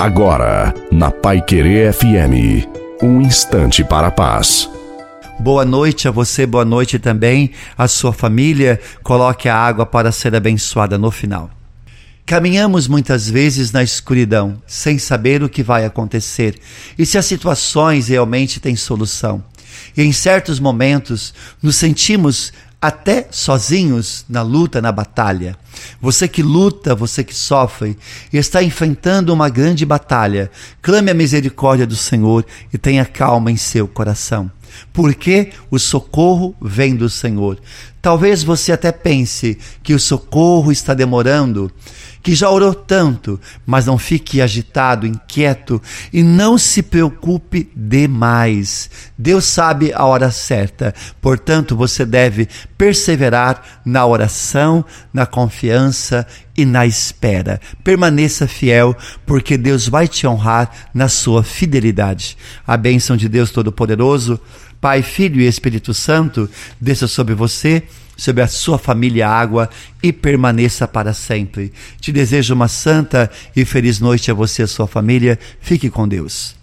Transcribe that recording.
Agora, na Pai Querer FM, um instante para a paz. Boa noite a você, boa noite também à sua família. Coloque a água para ser abençoada no final. Caminhamos muitas vezes na escuridão, sem saber o que vai acontecer e se as situações realmente têm solução. E em certos momentos nos sentimos até sozinhos na luta, na batalha. Você que luta, você que sofre e está enfrentando uma grande batalha, clame a misericórdia do Senhor e tenha calma em seu coração. Porque o socorro vem do Senhor. Talvez você até pense que o socorro está demorando, que já orou tanto, mas não fique agitado, inquieto e não se preocupe demais. Deus sabe a hora certa, portanto, você deve perseverar na oração, na confiança e na espera. Permaneça fiel, porque Deus vai te honrar na sua fidelidade. A bênção de Deus Todo-Poderoso, Pai, Filho e Espírito Santo, desça sobre você sobre a sua família água e permaneça para sempre. Te desejo uma santa e feliz noite a você e a sua família. Fique com Deus.